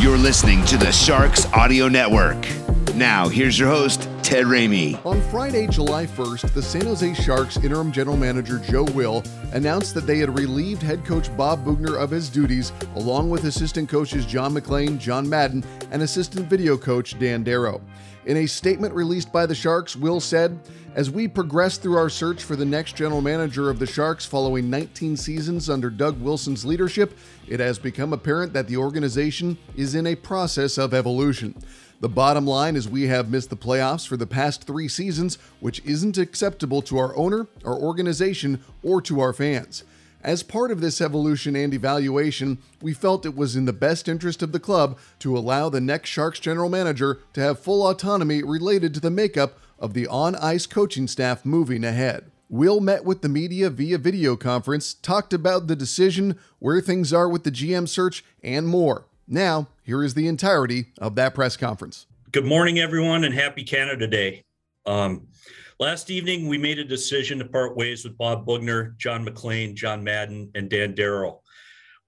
You're listening to the Sharks Audio Network. Now, here's your host, Ted Ramey. On Friday, July 1st, the San Jose Sharks interim general manager Joe Will announced that they had relieved head coach Bob Boughner of his duties, along with assistant coaches John MacLean, John Madden, and assistant video coach Dan Darrow. In a statement released by the Sharks, Will said, As we progress through our search for the next general manager of the Sharks following 19 seasons under Doug Wilson's leadership, it has become apparent that the organization is in a process of evolution. The bottom line is we have missed the playoffs for the past three seasons, which isn't acceptable to our owner, our organization, or to our fans. As part of this evolution and evaluation, we felt it was in the best interest of the club to allow the next Sharks general manager to have full autonomy related to the makeup of the on ice coaching staff moving ahead. Will met with the media via video conference, talked about the decision, where things are with the GM search, and more. Now, here is the entirety of that press conference. Good morning, everyone, and happy Canada Day. Um, last evening, we made a decision to part ways with Bob Boughner, John MacLean, John Madden, and Dan Darrow.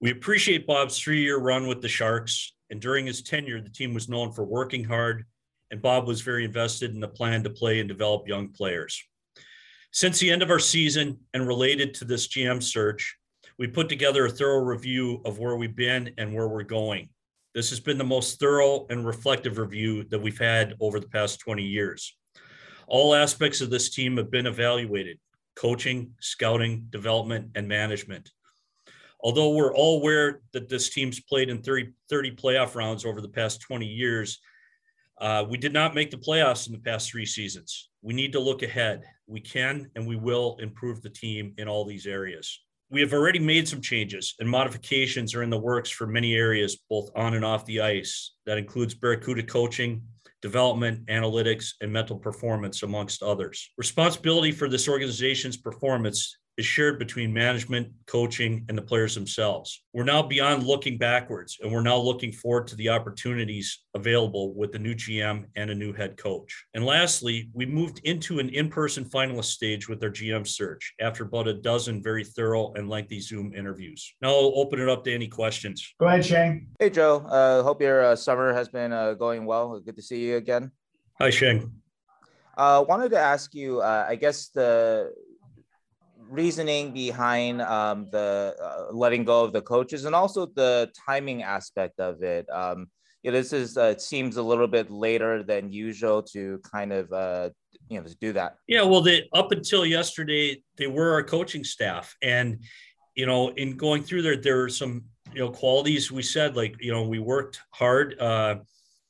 We appreciate Bob's three year run with the Sharks, and during his tenure, the team was known for working hard, and Bob was very invested in the plan to play and develop young players. Since the end of our season and related to this GM search, we put together a thorough review of where we've been and where we're going. This has been the most thorough and reflective review that we've had over the past 20 years. All aspects of this team have been evaluated coaching, scouting, development, and management. Although we're all aware that this team's played in 30, 30 playoff rounds over the past 20 years, uh, we did not make the playoffs in the past three seasons. We need to look ahead. We can and we will improve the team in all these areas we have already made some changes and modifications are in the works for many areas, both on and off the ice. That includes Barracuda coaching, development, analytics, and mental performance, amongst others. Responsibility for this organization's performance is shared between management, coaching, and the players themselves. We're now beyond looking backwards, and we're now looking forward to the opportunities available with the new GM and a new head coach. And lastly, we moved into an in person finalist stage with our GM search after about a dozen very thorough and lengthy Zoom interviews. Now I'll open it up to any questions. Go ahead, Shane. Hey, Joe. Uh, hope your uh, summer has been uh, going well. Good to see you again. Hi, Shane. Uh, wanted to ask you, uh, I guess the reasoning behind um, the uh, letting go of the coaches and also the timing aspect of it. Um, you know, this is uh, it seems a little bit later than usual to kind of uh, you know do that. Yeah, well, they, up until yesterday, they were our coaching staff, and you know, in going through there, there are some you know qualities we said like you know we worked hard. Uh,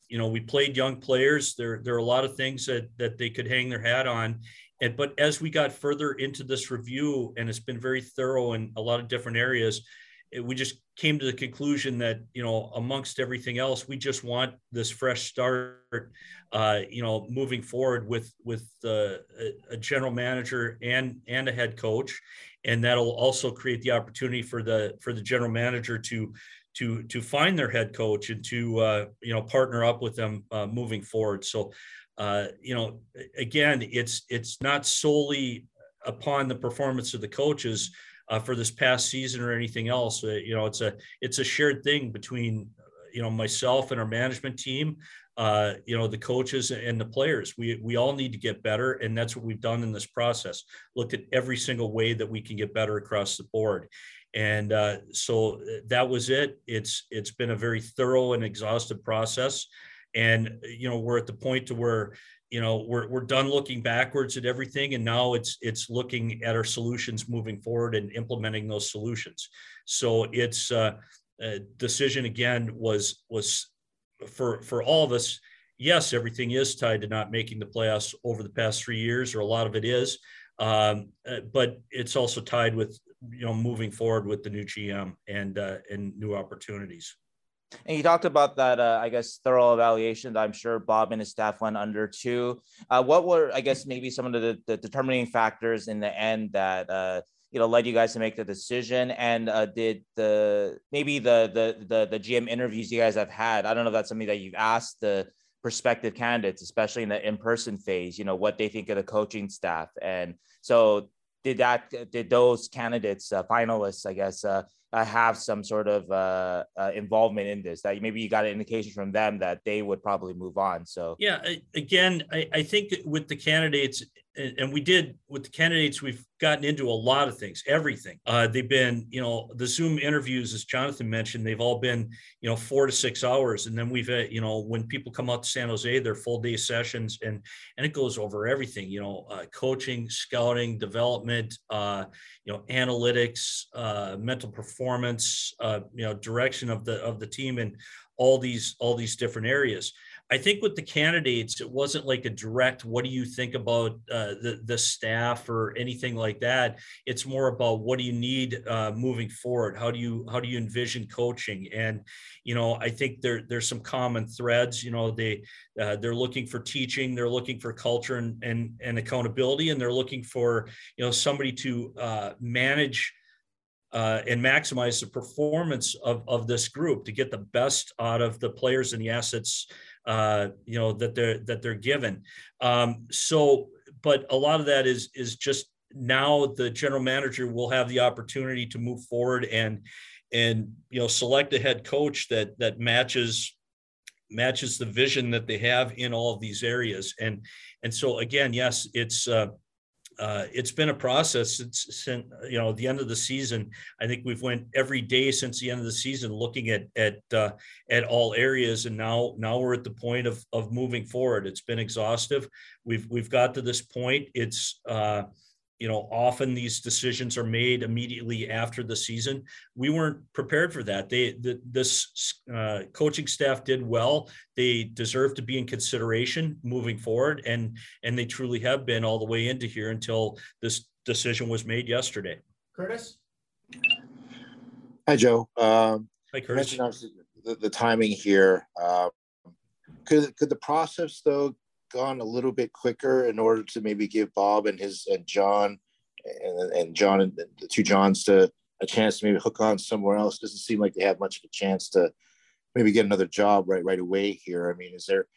you know, we played young players. There, there are a lot of things that that they could hang their hat on, and but as we got further into this review, and it's been very thorough in a lot of different areas, it, we just came to the conclusion that you know amongst everything else, we just want this fresh start. Uh, you know, moving forward with with uh, a, a general manager and and a head coach, and that'll also create the opportunity for the for the general manager to to to find their head coach and to uh, you know partner up with them uh, moving forward. So uh, you know, again, it's it's not solely upon the performance of the coaches uh, for this past season or anything else. Uh, you know, it's a it's a shared thing between you know myself and our management team. Uh, you know, the coaches and the players. We we all need to get better, and that's what we've done in this process. Looked at every single way that we can get better across the board and uh, so that was it it's it's been a very thorough and exhaustive process and you know we're at the point to where you know we're, we're done looking backwards at everything and now it's it's looking at our solutions moving forward and implementing those solutions so it's uh, a decision again was was for for all of us yes, everything is tied to not making the playoffs over the past three years, or a lot of it is. Um, uh, but it's also tied with you know moving forward with the new GM and uh, and new opportunities. And you talked about that, uh, I guess, thorough evaluation that I'm sure Bob and his staff went under too. Uh, what were, I guess, maybe some of the, the determining factors in the end that uh, you know led you guys to make the decision? And uh, did the maybe the, the the the GM interviews you guys have had? I don't know if that's something that you've asked the prospective candidates, especially in the in-person phase. You know what they think of the coaching staff, and so did that did those candidates uh, finalists, I guess uh, have some sort of uh, uh, involvement in this that maybe you got an indication from them that they would probably move on so. Yeah again i, I think with the candidates and we did with the candidates we've gotten into a lot of things everything. Uh, they've been you know the zoom interviews as jonathan mentioned they've all been you know four to six hours. And then we've uh, you know when people come out to san jose they're full day sessions and and it goes over everything you know uh, coaching scouting development uh, you know analytics uh, mental performance uh, you know direction of the of the team and all these all these different areas I think with the candidates, it wasn't like a direct, what do you think about uh, the, the staff or anything like that? It's more about what do you need uh, moving forward? How do you, how do you envision coaching? And, you know, I think there, there's some common threads, you know, they, uh, they're looking for teaching, they're looking for culture and, and, and accountability, and they're looking for, you know, somebody to uh, manage uh, and maximize the performance of, of this group to get the best out of the players and the assets uh, you know that they're that they're given. Um, so, but a lot of that is is just now the general manager will have the opportunity to move forward and and you know select a head coach that that matches matches the vision that they have in all of these areas and and so again yes it's uh, uh, it's been a process since, since you know the end of the season. I think we've went every day since the end of the season looking at at uh, at all areas, and now now we're at the point of of moving forward. It's been exhaustive. We've we've got to this point. It's uh, you know, often these decisions are made immediately after the season. We weren't prepared for that. They, the, this uh, coaching staff did well. They deserve to be in consideration moving forward, and and they truly have been all the way into here until this decision was made yesterday. Curtis. Hi, Joe. Um, Hi, Curtis. The, the, timing here. Um, could could the process though gone a little bit quicker in order to maybe give Bob and his and John and, and John and the two Johns to a chance to maybe hook on somewhere else. Doesn't seem like they have much of a chance to maybe get another job right right away here. I mean, is there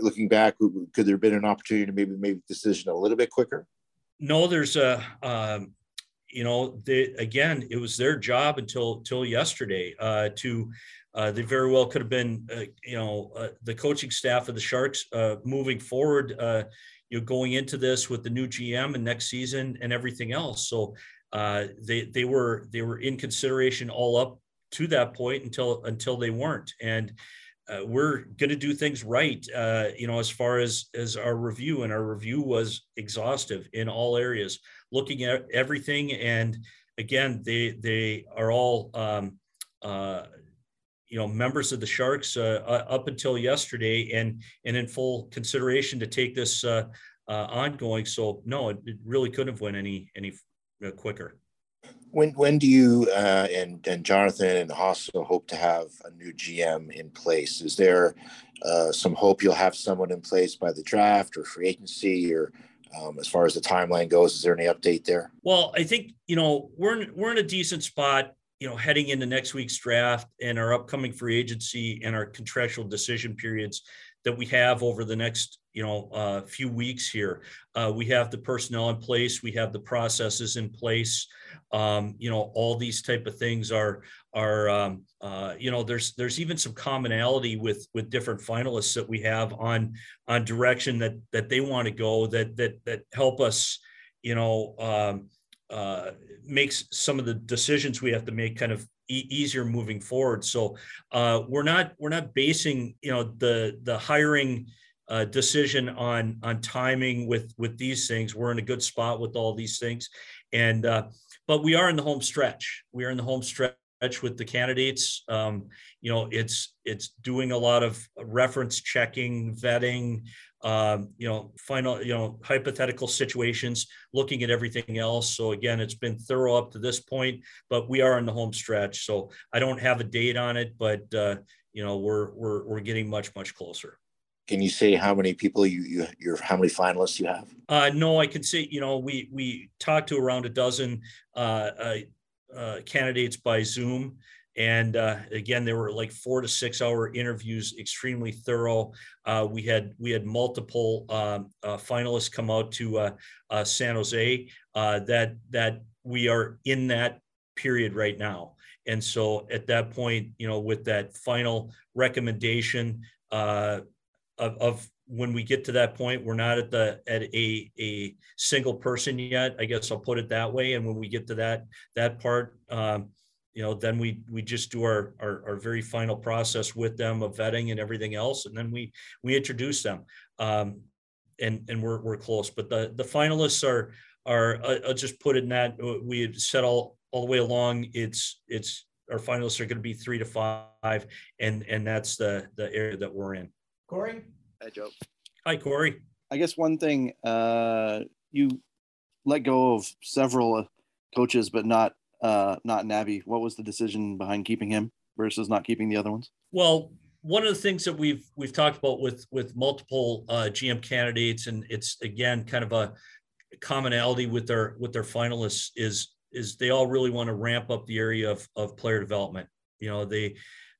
looking back, could there have been an opportunity to maybe make decision a little bit quicker? No, there's a um, you know, they, again, it was their job until until yesterday uh, to uh, they very well could have been, uh, you know, uh, the coaching staff of the Sharks uh, moving forward, uh, you know, going into this with the new GM and next season and everything else. So they they were they were in consideration all up to that point until until they weren't. And we're going to do things right, you know, as far as as our review. And our review was exhaustive in all areas, looking at everything. And again, they they are all. Um, uh, you know members of the Sharks uh, uh, up until yesterday, and and in full consideration to take this uh, uh ongoing. So no, it, it, really couldn't have went any any uh, quicker. When when do you uh, and and Jonathan and Hasso hope to have a new GM in place? Is there some hope you'll have someone in place by the draft or free agency or? Um, as far as the timeline goes, is there any update there? Well, I think you know we're in, we're in a decent spot you know, heading into next week's draft and our upcoming free agency and our contractual decision periods that we have over the next, you know, uh, few weeks here. Uh, we have the personnel in place. We have the processes in place. Um, you know, all these type of things are are um, uh, you know, there's there's even some commonality with with different finalists that we have on on direction that that they want to go that that that help us, you know. Um, uh, makes some of the decisions we have to make kind of e- easier moving forward. So uh, we're not we're not basing you know the the hiring uh, decision on on timing with with these things. We're in a good spot with all these things, and uh, but we are in the home stretch. We are in the home stretch with the candidates. Um, you know, it's it's doing a lot of reference checking, vetting, um, you know, final, you know, hypothetical situations, looking at everything else. So again, it's been thorough up to this point, but we are in the home stretch. So I don't have a date on it, but uh, you know, we're we're we're getting much much closer. Can you say how many people you you you're how many finalists you have? Uh, no, I can say you know we we talked to around a dozen uh, uh, uh candidates by Zoom. And uh, again, there were like four to six hour interviews, extremely thorough. Uh, we had we had multiple um, uh, finalists come out to uh, uh, San Jose. Uh, that that we are in that period right now. And so at that point, you know, with that final recommendation of, of when we get to that point, we're not at the at a a single person yet. I guess I'll put it that way. And when we get to that that part, um, you know, then we we just do our, our, our very final process with them of vetting and everything else, and then we we introduce them, um, and and we're we're close. But the the finalists are are I'll just put it in that uh, we said all all the way along. It's it's our finalists are going to be three to five, and and that's the the area that we're in. Corey. Hi, Joe. Hi, Corey. I guess one thing uh, you let go of several coaches, but not uh, not Nabby. What was the decision behind keeping him versus not keeping the other ones? Well, one of the things that we've we've talked about with with multiple uh, GM candidates, and it's again kind of a commonality with their with their finalists is is they all really want to ramp up the area of of player development. You know, they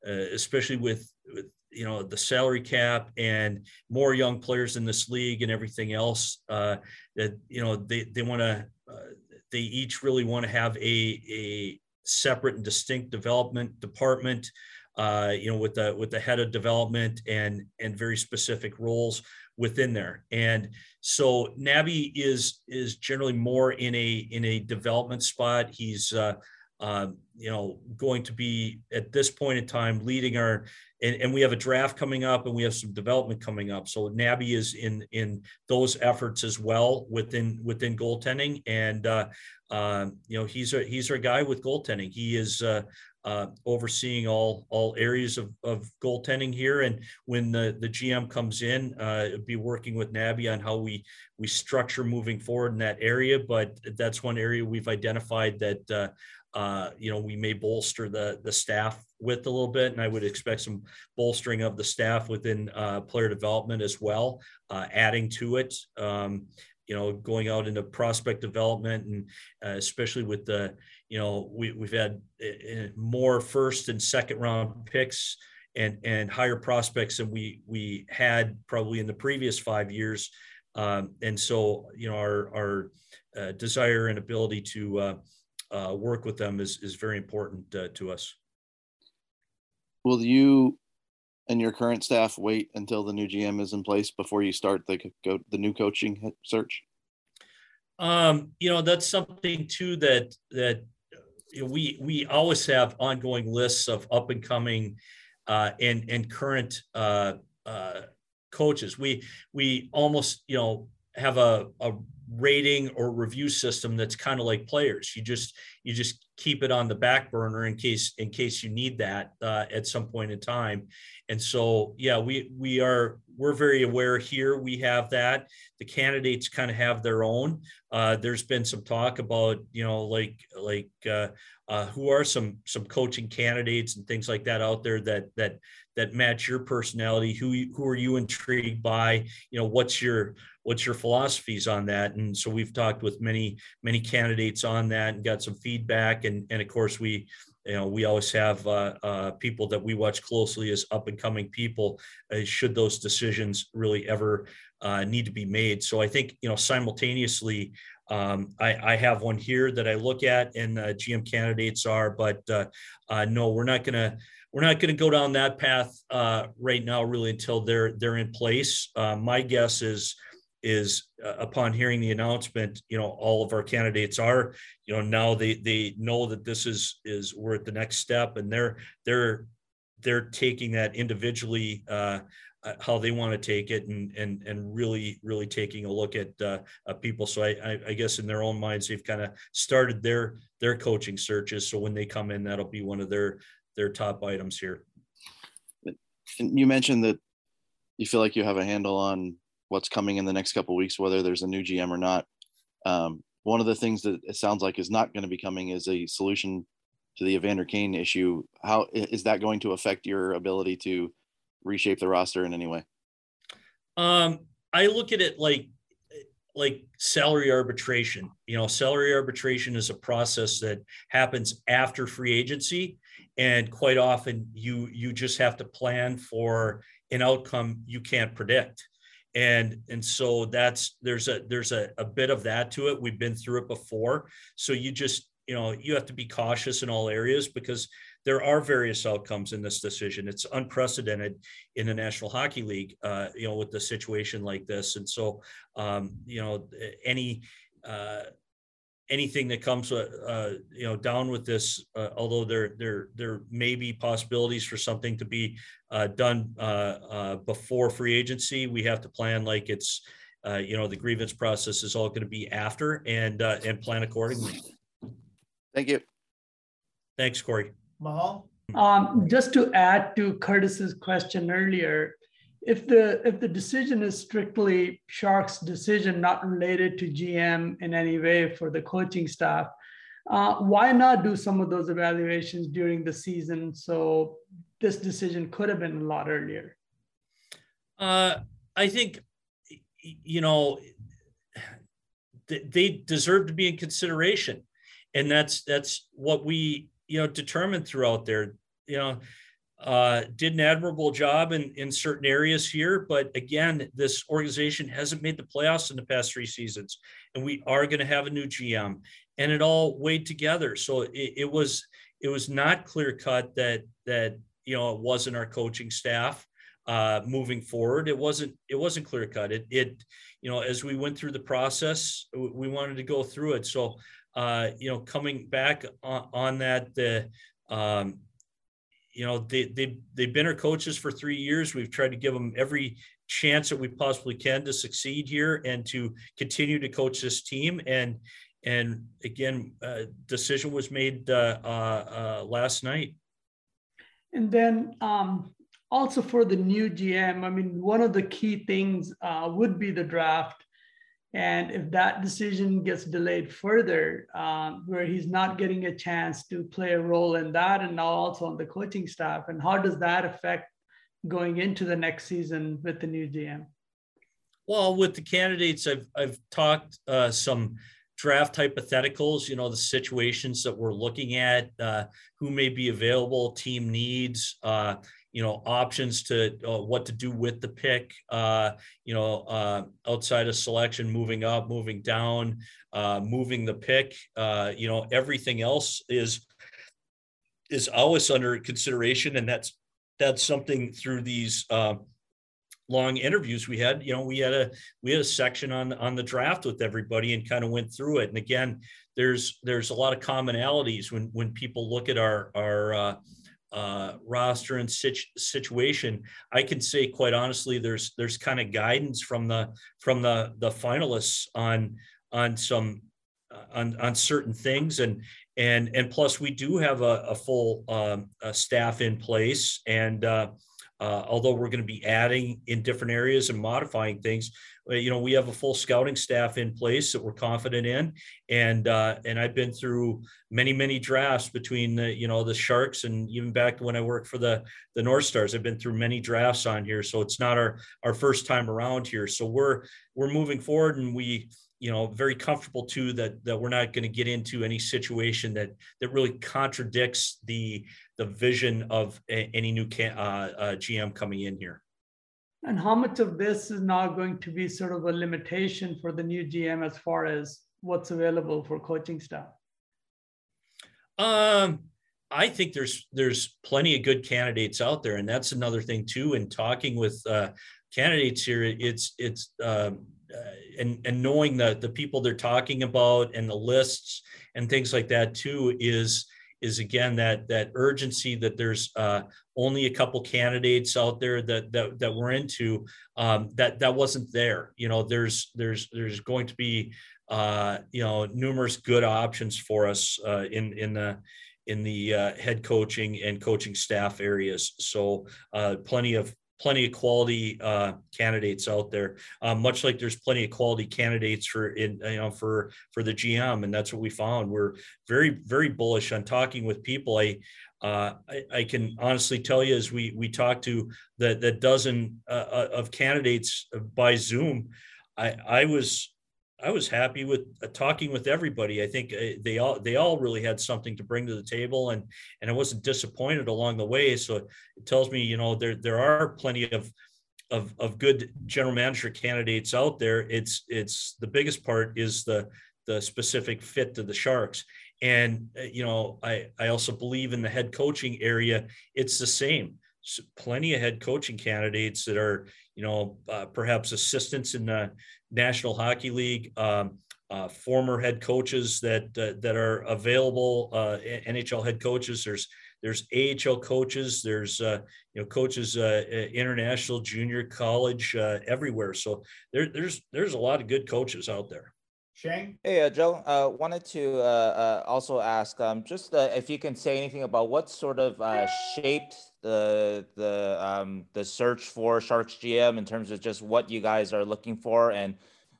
uh, especially with, with you know the salary cap and more young players in this league and everything else uh, that you know they they want to uh, they each really want to have a, a separate and distinct development department, uh, you know, with the with the head of development and and very specific roles within there. And so Nabby is is generally more in a in a development spot. He's uh, uh, you know, going to be at this point in time leading our, and, and, we have a draft coming up and we have some development coming up. So Nabby is in in those efforts as well within within goaltending, and uh, uh, you know he's a he's our guy with goaltending. He is uh, uh, overseeing all all areas of, of goaltending here. And when the, the GM comes in, uh, be working with Nabby on how we we structure moving forward in that area. But that's one area we've identified that uh, you know, we may bolster the the staff with a little bit, and I would expect some bolstering of the staff within uh, player development as well, uh, adding to it. Um, you know, going out into prospect development, and uh, especially with the, you know, we we've had uh, more first and second round picks and and higher prospects than we we had probably in the previous five years. Um, and so, you know, our our desire and ability to uh, work with them is, is very important uh, to us. Will you and your current staff wait until the new GM is in place before you start the go, the new coaching search? Um, you know, that's something too that that we we always have ongoing lists of up and coming uh, and and current uh, uh, coaches. We we almost you know have a, a rating or review system that's kind of like players. You just you just keep it on the back burner in case in case you need that uh, at some point in time. And so yeah, we we are we're very aware here. We have that. The candidates kind of have their own. Uh, there's been some talk about you know like like uh, uh, who are some some coaching candidates and things like that out there that that that match your personality. Who who are you intrigued by? You know what's your what's your philosophies on that? And so we've talked with many many candidates on that and got some feedback. And and of course we you know we always have uh, uh, people that we watch closely as up and coming people uh, should those decisions really ever uh, need to be made. So i think you know simultaneously um, I, I, have one here that i look at and uh, gm candidates are but uh, no we're not going to we're not going to go down that path right now really until they're they're in place. My guess is is uh, upon hearing the announcement you know all of our candidates are you know now they they know that this is is we're at the next step and they're they're they're taking that individually uh, uh, how they want to take it and and and really really taking a look at uh, people. So I, I, I guess in their own minds they've kind of started their their coaching searches. So when they come in, that'll be one of their their top items here. You mentioned that you feel like you have a handle on what's coming in the next couple weeks, whether there's a new GM or not. Um, one of the things that it sounds like is not going to be coming is a solution to the Evander Kane issue. How is that going to affect your ability to reshape the roster in any way? Um, I look at it like like salary arbitration. You know, salary arbitration is a process that happens after free agency, and quite often you you just have to plan for an outcome you can't predict and and so that's there's a there's a, a bit of that to it. We've been through it before. So you just you know you have to be cautious in all areas because there are various outcomes in this decision. It's unprecedented in the national hockey league uh, you know with the situation like this. And so um, you know any uh, anything that comes uh, uh, you know down with this uh, although there there there may be possibilities for something to be uh, done uh, uh, before free agency we have to plan like it's you know the grievance process is all going to be after and and plan accordingly. Thank you. Thanks corey. Mahal? Um, just to add to curtis's question earlier if the if the decision is strictly Sharks' decision, not related to GM in any way for the coaching staff, uh, why not do some of those evaluations during the season? So this decision could have been a lot earlier. Uh, I think, you know, they deserve to be in consideration, and that's that's what we you know determined throughout there. You know, uh, did an admirable job in, in certain areas here. But again, this organization hasn't made the playoffs in the past three seasons, and we are going to have a new GM, and it all weighed together. So it, it was it was not clear cut that that you know it wasn't our coaching staff uh, moving forward. It wasn't it wasn't clear cut. It it you know as we went through the process, we wanted to go through it. So uh, you know coming back on, on that the um, you know they they they've been our coaches for three years. We've tried to give them every chance that we possibly can to succeed here and to continue to coach this team. And and again, decision was made uh, uh, uh last night. And then um, also for the new GM, I mean, one of the key things uh, would be the draft and if that decision gets delayed further, um, where he's not getting a chance to play a role in that and now also on the coaching staff, and how does that affect going into the next season with the new GM? Well, with the candidates, I've I've talked uh, some draft hypotheticals. You know, the situations that we're looking at, uh, who may be available, team needs. Uh, you know options to uh, what to do with the pick uh, you know uh, outside of selection moving up moving down uh, moving the pick uh, you know everything else is is always under consideration. And that's that's something through these uh, long interviews we had you know we had a we had a section on on the draft with everybody and kind of went through it. And again there's there's a lot of commonalities when when people look at our our uh, roster and situ- situation, I can say quite honestly, there's there's kind of guidance from the from the the finalists on on some uh, on on certain things, and and and plus we do have a, a full um, a staff in place, and uh, uh, although we're going to be adding in different areas and modifying things, uh, you know we have a full scouting staff in place that we're confident in. And uh, and i've been through many many drafts between the you know the sharks and even back when i worked for the the north stars. I've been through many drafts on here so it's not our our first time around here. So we're we're moving forward and we you know very comfortable too that that we're not going to get into any situation that that really contradicts the the vision of a, any new can, uh, uh, gm coming in here and how much of this is now going to be sort of a limitation for the new GM as far as what's available for coaching staff? Um, I think there's there's plenty of good candidates out there, and that's another thing too. In talking with uh, candidates here, it's it's um, uh, and and knowing the the people they're talking about and the lists and things like that too is is again that that urgency that there's uh, only a couple candidates out there that that that we're into um, that that wasn't there. You know, there's there's there's going to be uh, you know numerous good options for us uh, in in the in the uh, head coaching and coaching staff areas. So uh, plenty of plenty of quality uh, candidates out there. Uh, much like there's plenty of quality candidates for in you know for for the GM, and that's what we found. We're very very bullish on talking with people. I uh, I, I, can honestly tell you as we we talk to the the dozen uh, uh, of candidates by Zoom, I I was I was happy with uh, talking with everybody. I think uh, they all they all really had something to bring to the table, and and I wasn't disappointed along the way. So it tells me, you know, there there are plenty of of of good general manager candidates out there. It's it's the biggest part is the the specific fit to the Sharks, and uh, you know, I I also believe in the head coaching area. It's the same. So plenty of head coaching candidates that are you know uh, perhaps assistants in the National Hockey League, um, uh, former head coaches that uh, that are available, uh, NHL head coaches. There's there's AHL coaches. There's uh, you know coaches uh, international, junior, college, uh, everywhere. So there, there's there's a lot of good coaches out there. Shane? Hey, uh, Joe. Uh, wanted to uh, uh, also ask um, just uh, if you can say anything about what sort of uh, shaped the the um, the search for Sharks GM in terms of just what you guys are looking for and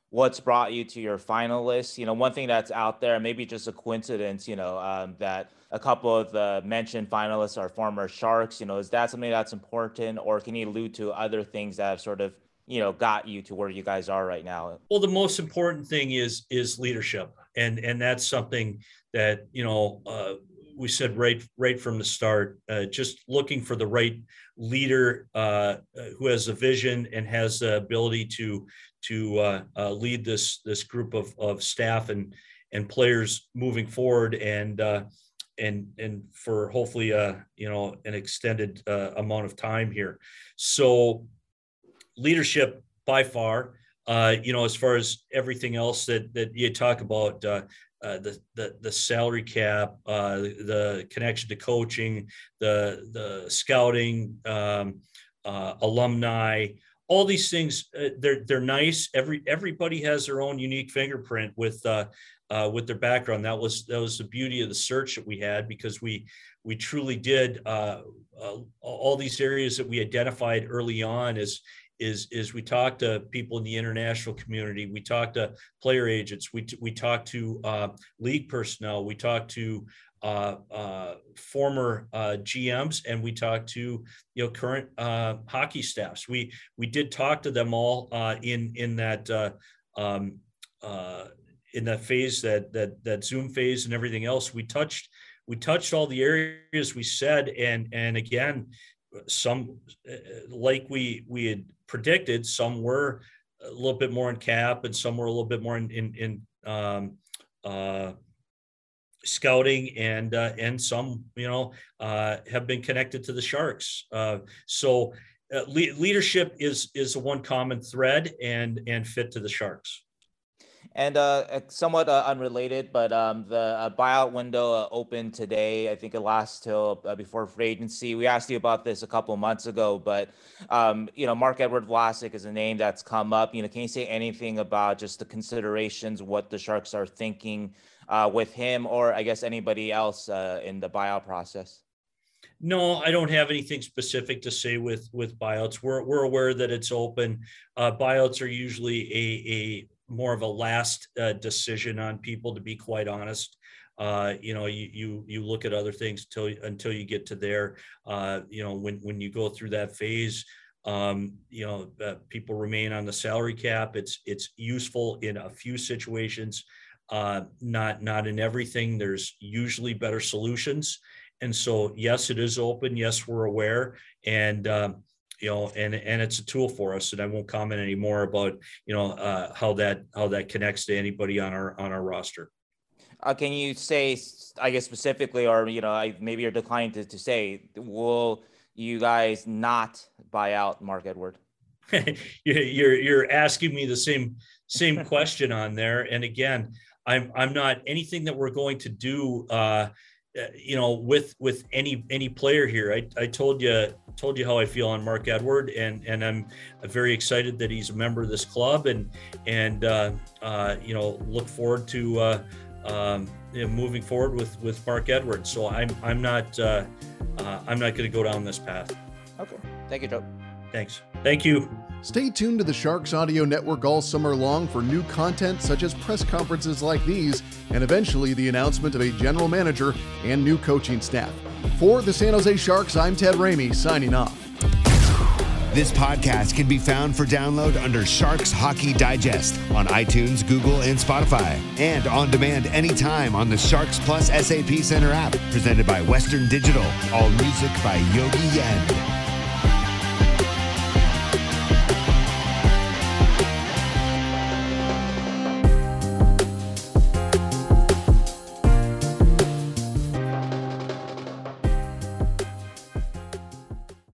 what's brought you to your finalists. You know, one thing that's out there, maybe just a coincidence, you know, um, that a couple of the mentioned finalists are former Sharks. You know, is that something that's important, or can you allude to other things that have sort of you know got you to where you guys are right now? Well, the most important thing is is leadership, and and that's something that you know. Uh, we said right right from the start, uh, just looking for the right leader uh, who has a vision and has the ability to to uh, uh, lead this this group of of staff and and players moving forward and uh, and and for hopefully uh you know an extended amount of time here. So leadership by far. Uh, you know, as far as everything else that that you talk about, uh, uh, the, the the salary cap, uh, the connection to coaching, the the scouting, um, uh, alumni, all these things. Uh, they're they're nice. Every everybody has their own unique fingerprint with uh, uh, with their background. That was that was the beauty of the search that we had because we we truly did all these areas that we identified early on as is is we talk to people in the international community we talk to player agents we, we talk to uh, league personnel we talk to uh, uh, former uh, GMs and we talk to you know current uh, hockey staffs. We we did talk to them all uh, in in that um, in that phase that that that zoom phase and everything else. We touched we touched all the areas we said and and again some like we we had predicted. Some were a little bit more in cap, and some were a little bit more in in, in um, uh, scouting, and uh, and some you know uh, have been connected to the Sharks. Uh, so uh, le- leadership is is a one common thread and and fit to the Sharks. And uh, somewhat uh, unrelated, but um, the uh, buyout window uh, opened today. I think it lasts till uh, before free agency. We asked you about this a couple months ago, but um, you know, Marc-Edouard Vlasic is a name that's come up. You know, can you say anything about just the considerations, what the Sharks are thinking uh, with him, or I guess anybody else in the buyout process? No, I don't have anything specific to say with with buyouts. We're we're aware that it's open. Uh, buyouts are usually a more of a last uh, decision on people, to be quite honest. Uh, you know, you, you you look at other things until until you get to there. Uh, you know, when when you go through that phase, um, you know, uh, people remain on the salary cap. It's it's useful in a few situations, uh, not not in everything. There's usually better solutions, and so yes, it is open. Yes, we're aware, and um, you know, and and it's a tool for us. And I won't comment anymore about you know uh, how that how that connects to anybody on our on our roster. Uh, can you say, I guess specifically, or you know, I, maybe you're declining to, to say, will you guys not buy out Marc-Edouard? you're you're asking me the same same question on there, and again, I'm I'm not anything that we're going to do. Uh, you know, with with any any player here, I, I told you told you how I feel on Marc-Edouard, and and I'm very excited that he's a member of this club, and and uh, uh, you know look forward to uh, um, you know, moving forward with with Marc-Edouard. So I'm I'm not uh, uh, I'm not going to go down this path. Okay, thank you, Joe. Thanks. Thank you. Stay tuned to the Sharks Audio Network all summer long for new content such as press conferences like these, and eventually the announcement of a general manager and new coaching staff. For the San Jose Sharks, I'm Ted Ramey, signing off. This podcast can be found for download under Sharks Hockey Digest on iTunes, Google, and Spotify, and on demand anytime on the Sharks Plus SAP Center app, presented by Western Digital. All music by Yogi Yen.